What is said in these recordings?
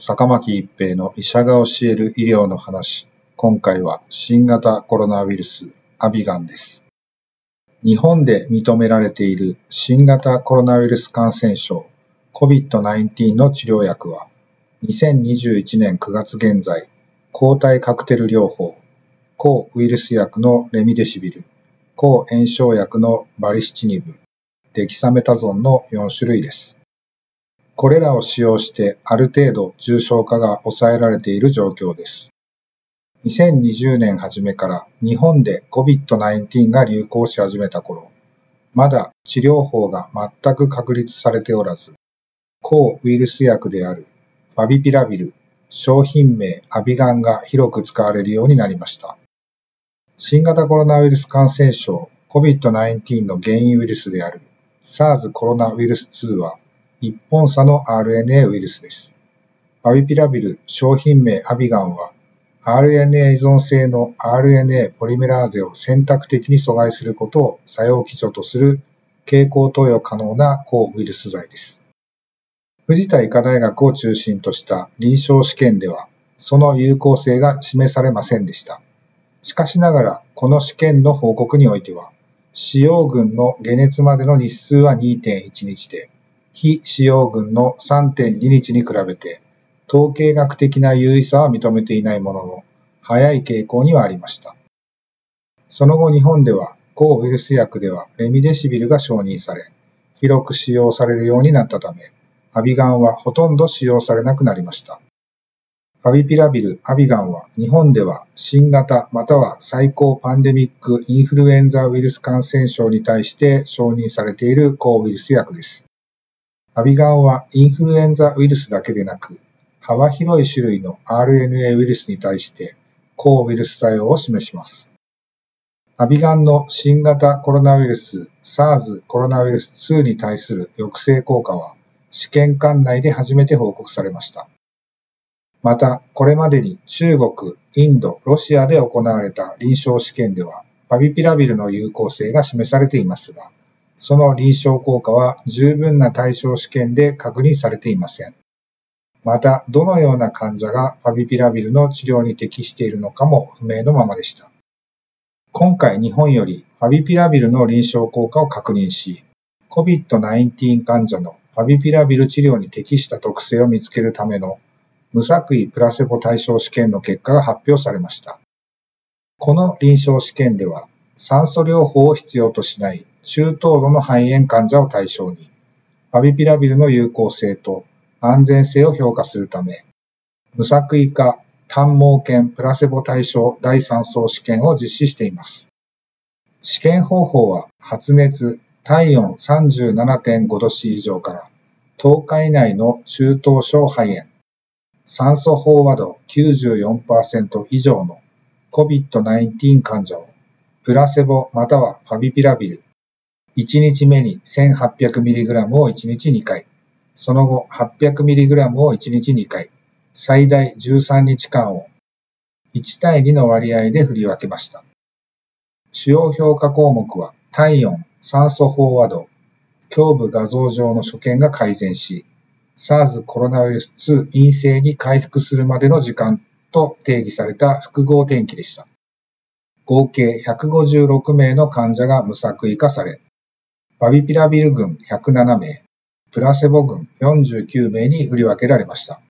坂巻一平の医者が教える医療の話今回は新型コロナウイルスアビガンです日本で認められている新型コロナウイルス感染症 COVID-19 の治療薬は2021年9月現在抗体カクテル療法抗ウイルス薬のレミデシビル抗炎症薬のバリシチニブデキサメタゾンの4種類です。これらを使用してある程度重症化が抑えられている状況です。2020年初めから日本で COVID-19 が流行し始めた頃、まだ治療法が全く確立されておらず、抗ウイルス薬であるファビピラビル、商品名アビガンが広く使われるようになりました。新型コロナウイルス感染症 COVID-19 の原因ウイルスである SARS コロナウイルス2は一本差の RNA ウイルスです。ファビピラビル商品名アビガンは RNA 依存性の RNA ポリメラーゼを選択的に阻害することを作用基準とする経口投与可能な抗ウイルス剤です。藤田医科大学を中心とした臨床試験では、その有効性が示されませんでした。しかしながら、この試験の報告においては、使用群の解熱までの日数は2.1日で、非使用群の3.2日に比べて統計学的な優位さは認めていないものの、早い傾向にはありました。その後日本では、抗ウイルス薬ではレミデシビルが承認され、広く使用されるようになったため、アビガンはほとんど使用されなくなりました。ファビピラビル、アビガンは日本では新型または最高パンデミックインフルエンザウイルス感染症に対して承認されている抗ウイルス薬です。アビガンはインフルエンザウイルスだけでなく、幅広い種類の RNA ウイルスに対して抗ウイルス作用を示します。アビガンの新型コロナウイルス SARS コロナウイルス2に対する抑制効果は試験管内で初めて報告されました。また、これまでに中国、インド、ロシアで行われた臨床試験では、パビピラビルの有効性が示されていますが、その臨床効果は十分な対象試験で確認されていません。また、どのような患者がファビピラビルの治療に適しているのかも不明のままでした。今回日本よりファビピラビルの臨床効果を確認し、COVID-19 患者のファビピラビル治療に適した特性を見つけるための無作為プラセボ対象試験の結果が発表されました。この臨床試験では、酸素療法を必要としない中等度の肺炎患者を対象に、ファビピラビルの有効性と安全性を評価するため、無作為化単毛犬プラセボ対象第3層試験を実施しています。試験方法は発熱、体温37.5度 C 以上から10日以内の中等症肺炎、酸素飽和度94%以上の COVID-19 患者をプラセボまたはファビピラビル1日目に 1800mg を1日2回、その後 800mg を1日2回、最大13日間を1対2の割合で振り分けました。主要評価項目は体温、酸素飽和度、胸部画像上の所見が改善し、SARS コロナウイルス2陰性に回復するまでの時間と定義された複合転機でした。合計156名の患者が無作為化され、バビピラビル群107名、プラセボ群49名に振り分けられました。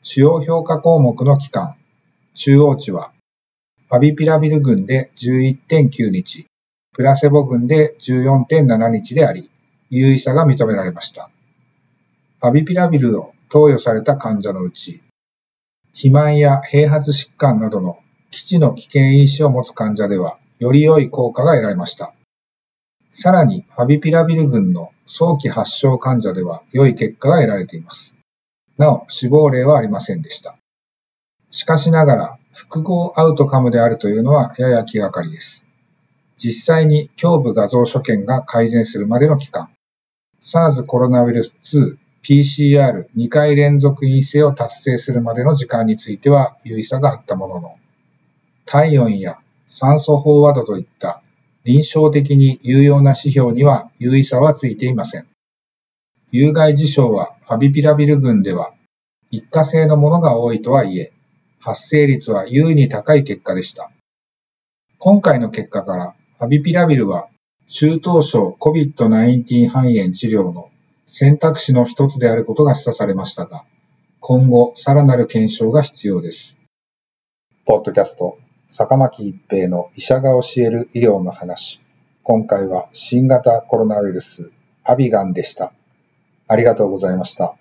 主要評価項目の期間、中央値は、パビピラビル群で11.9日、プラセボ群で14.7日であり、有意差が認められました。パビピラビルを投与された患者のうち、肥満や併発疾患などの基地の危険因子を持つ患者では、より良い効果が得られました。さらに、ファビピラビル群の早期発症患者では良い結果が得られています。なお、死亡例はありませんでした。しかしながら、複合アウトカムであるというのはやや気がかりです。実際に胸部画像所見が改善するまでの期間、SARS コロナウイルス2 PCR2 回連続陰性を達成するまでの時間については優位差があったものの、体温や酸素飽和度といった臨床的に有用な指標には優位差はついていません。有害事象はファビピラビル群では一過性のものが多いとはいえ、発生率は優位に高い結果でした。今回の結果から、ファビピラビルは中等症 COVID-19 肺炎治療の選択肢の一つであることが示唆されましたが、今後さらなる検証が必要です。ポッドキャスト、坂巻一平の医者が教える医療の話。今回は新型コロナウイルス、アビガンでした。ありがとうございました。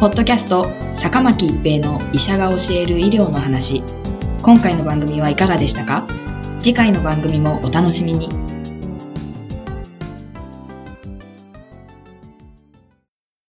ポッドキャスト坂巻一平の医者が教える医療の話今回の番組はいかがでしたか？次回の番組もお楽しみに